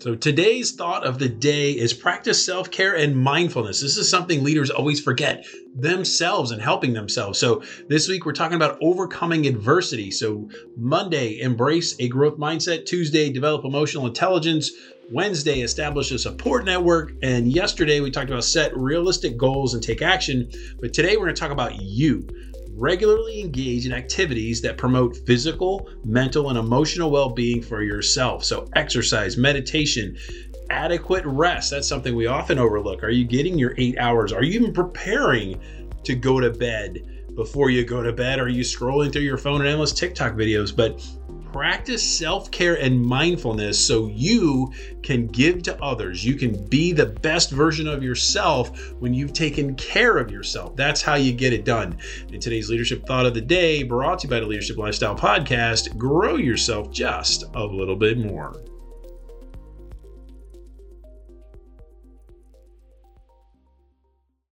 So today's thought of the day is practice self care and mindfulness. This is something leaders always forget themselves and helping themselves. So this week we're talking about overcoming adversity. So Monday, embrace a growth mindset. Tuesday, develop emotional intelligence. Wednesday, establish a support network. And yesterday, we talked about set realistic goals and take action. But today, we're going to talk about you regularly engage in activities that promote physical, mental, and emotional well being for yourself. So, exercise, meditation, adequate rest. That's something we often overlook. Are you getting your eight hours? Are you even preparing to go to bed? Before you go to bed, are you scrolling through your phone and endless TikTok videos? But practice self care and mindfulness so you can give to others. You can be the best version of yourself when you've taken care of yourself. That's how you get it done. In today's leadership thought of the day, brought to you by the Leadership Lifestyle Podcast, grow yourself just a little bit more.